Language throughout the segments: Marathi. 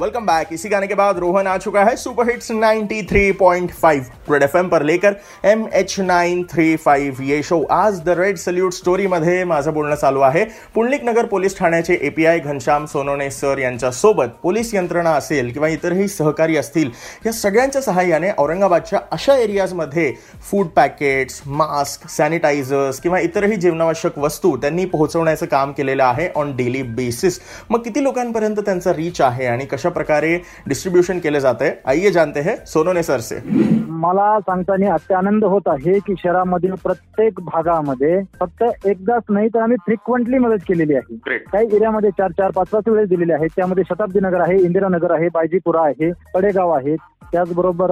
वेलकम बैक इसी गाने के बाद रोहन आ चुका है सुपर हिट्स 93.5 रेड एफ पर लेकर M H nine three five ये शो आज द रेड सल्यूट स्टोरीमध्ये माझं बोलणं चालू आहे. पुंडलिक नगर पोलीस ठाण्याचे एपीआय घनश्याम सोनोने सर यांच्या सोबत पोलीस यंत्रणा असेल किंवा इतरही सहकारी असतील या सगळ्यांच्या सहाय्याने औरंगाबादच्या अशा एरियाजमध्ये फूड पॅकेट्स मास्क सॅनिटायझर्स किंवा इतरही जीवनावश्यक वस्तू त्यांनी पोहोचवण्याचं काम केलेलं आहे ऑन डेली बेसिस मग किती लोकांपर्यंत त्यांचा रीच आहे आणि कशा प्रकारे डिस्ट्रीब्युशन केलं जात आहे आइए जानते हैं सोनोने सर से मला सांगताना अत्यानंद होत आहे की शहरामधील प्रत्येक भागामध्ये फक्त एकदाच नाही तर आम्ही फ्रिक्वेंटली मदत केलेली आहे. काही एरियामध्ये चार चार पाच पाच वेळेस दिलेले आहेत त्यामध्ये शताब्दी नगर आहे इंदिरानगर आहे बायजीपुरा आहे पडेगाव आहे. त्याचबरोबर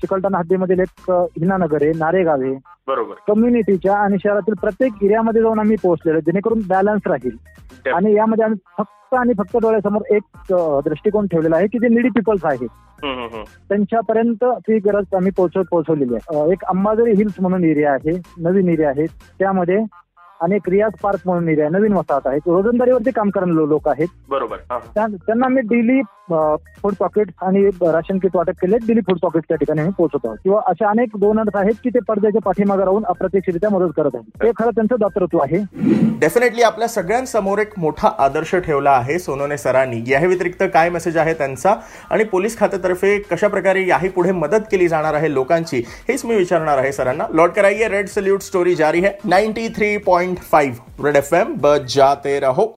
चिकलठाणा हद्दीमधील एक हिनानगर आहे नारेगाव आहे. बरोबर. कम्युनिटीच्या आणि शहरातील प्रत्येक एरियामध्ये जाऊन आम्ही पोहोचलेलो जेणेकरून बॅलन्स राहील. आणि यामध्ये आम्ही फक्त आणि फक्त डोळ्यासमोर एक दृष्टिकोन ठेवलेला आहे की जे निडी पीपल्स आहेत. त्यांच्यापर्यंत ती गरज आम्ही पोहोचव पोहोचवलेली आहे. एक अंबाझरी हिल्स म्हणून एरिया आहे नवीन एरिया आहे. त्यामध्ये आणि एक रियाज पार्क म्हणून एरिया नवीन वसाहत आहे. रोजंदारीवरती काम करणारे लोक आहेत. बरोबर. त्या- त्यांना आम्ही डेली फूड पॉकेट आणि राशन किट वाटप केले दिली फूड पॉकेट त्या ठिकाणी आम्ही पोहोचत आहोत किंवा असे अनेक डोनर्स आहेत की ते पडद्याच्या पाठीमागे राहून अप्रत्यक्षरित्या मदत करत आहेत. हे खरं त्यांचं दातृत्व आहे. डेफिनेटली आपल्या सगळ्यांसमोर एक मोठा आदर्श ठेवला आहे सोनोने सरांनी. या व्यतिरिक्त काय मेसेज आहे त्यांचा? आणि पोलीस खात्यातर्फे कशा प्रकारे याही पुढे मदत केली जाणार आहे लोकांची? हेच मी विचारणार आहे सरांना. लॉट कराइए रेड सल्यूट स्टोरी जारी है 93.5 रेड एफ एम बजाते रहो.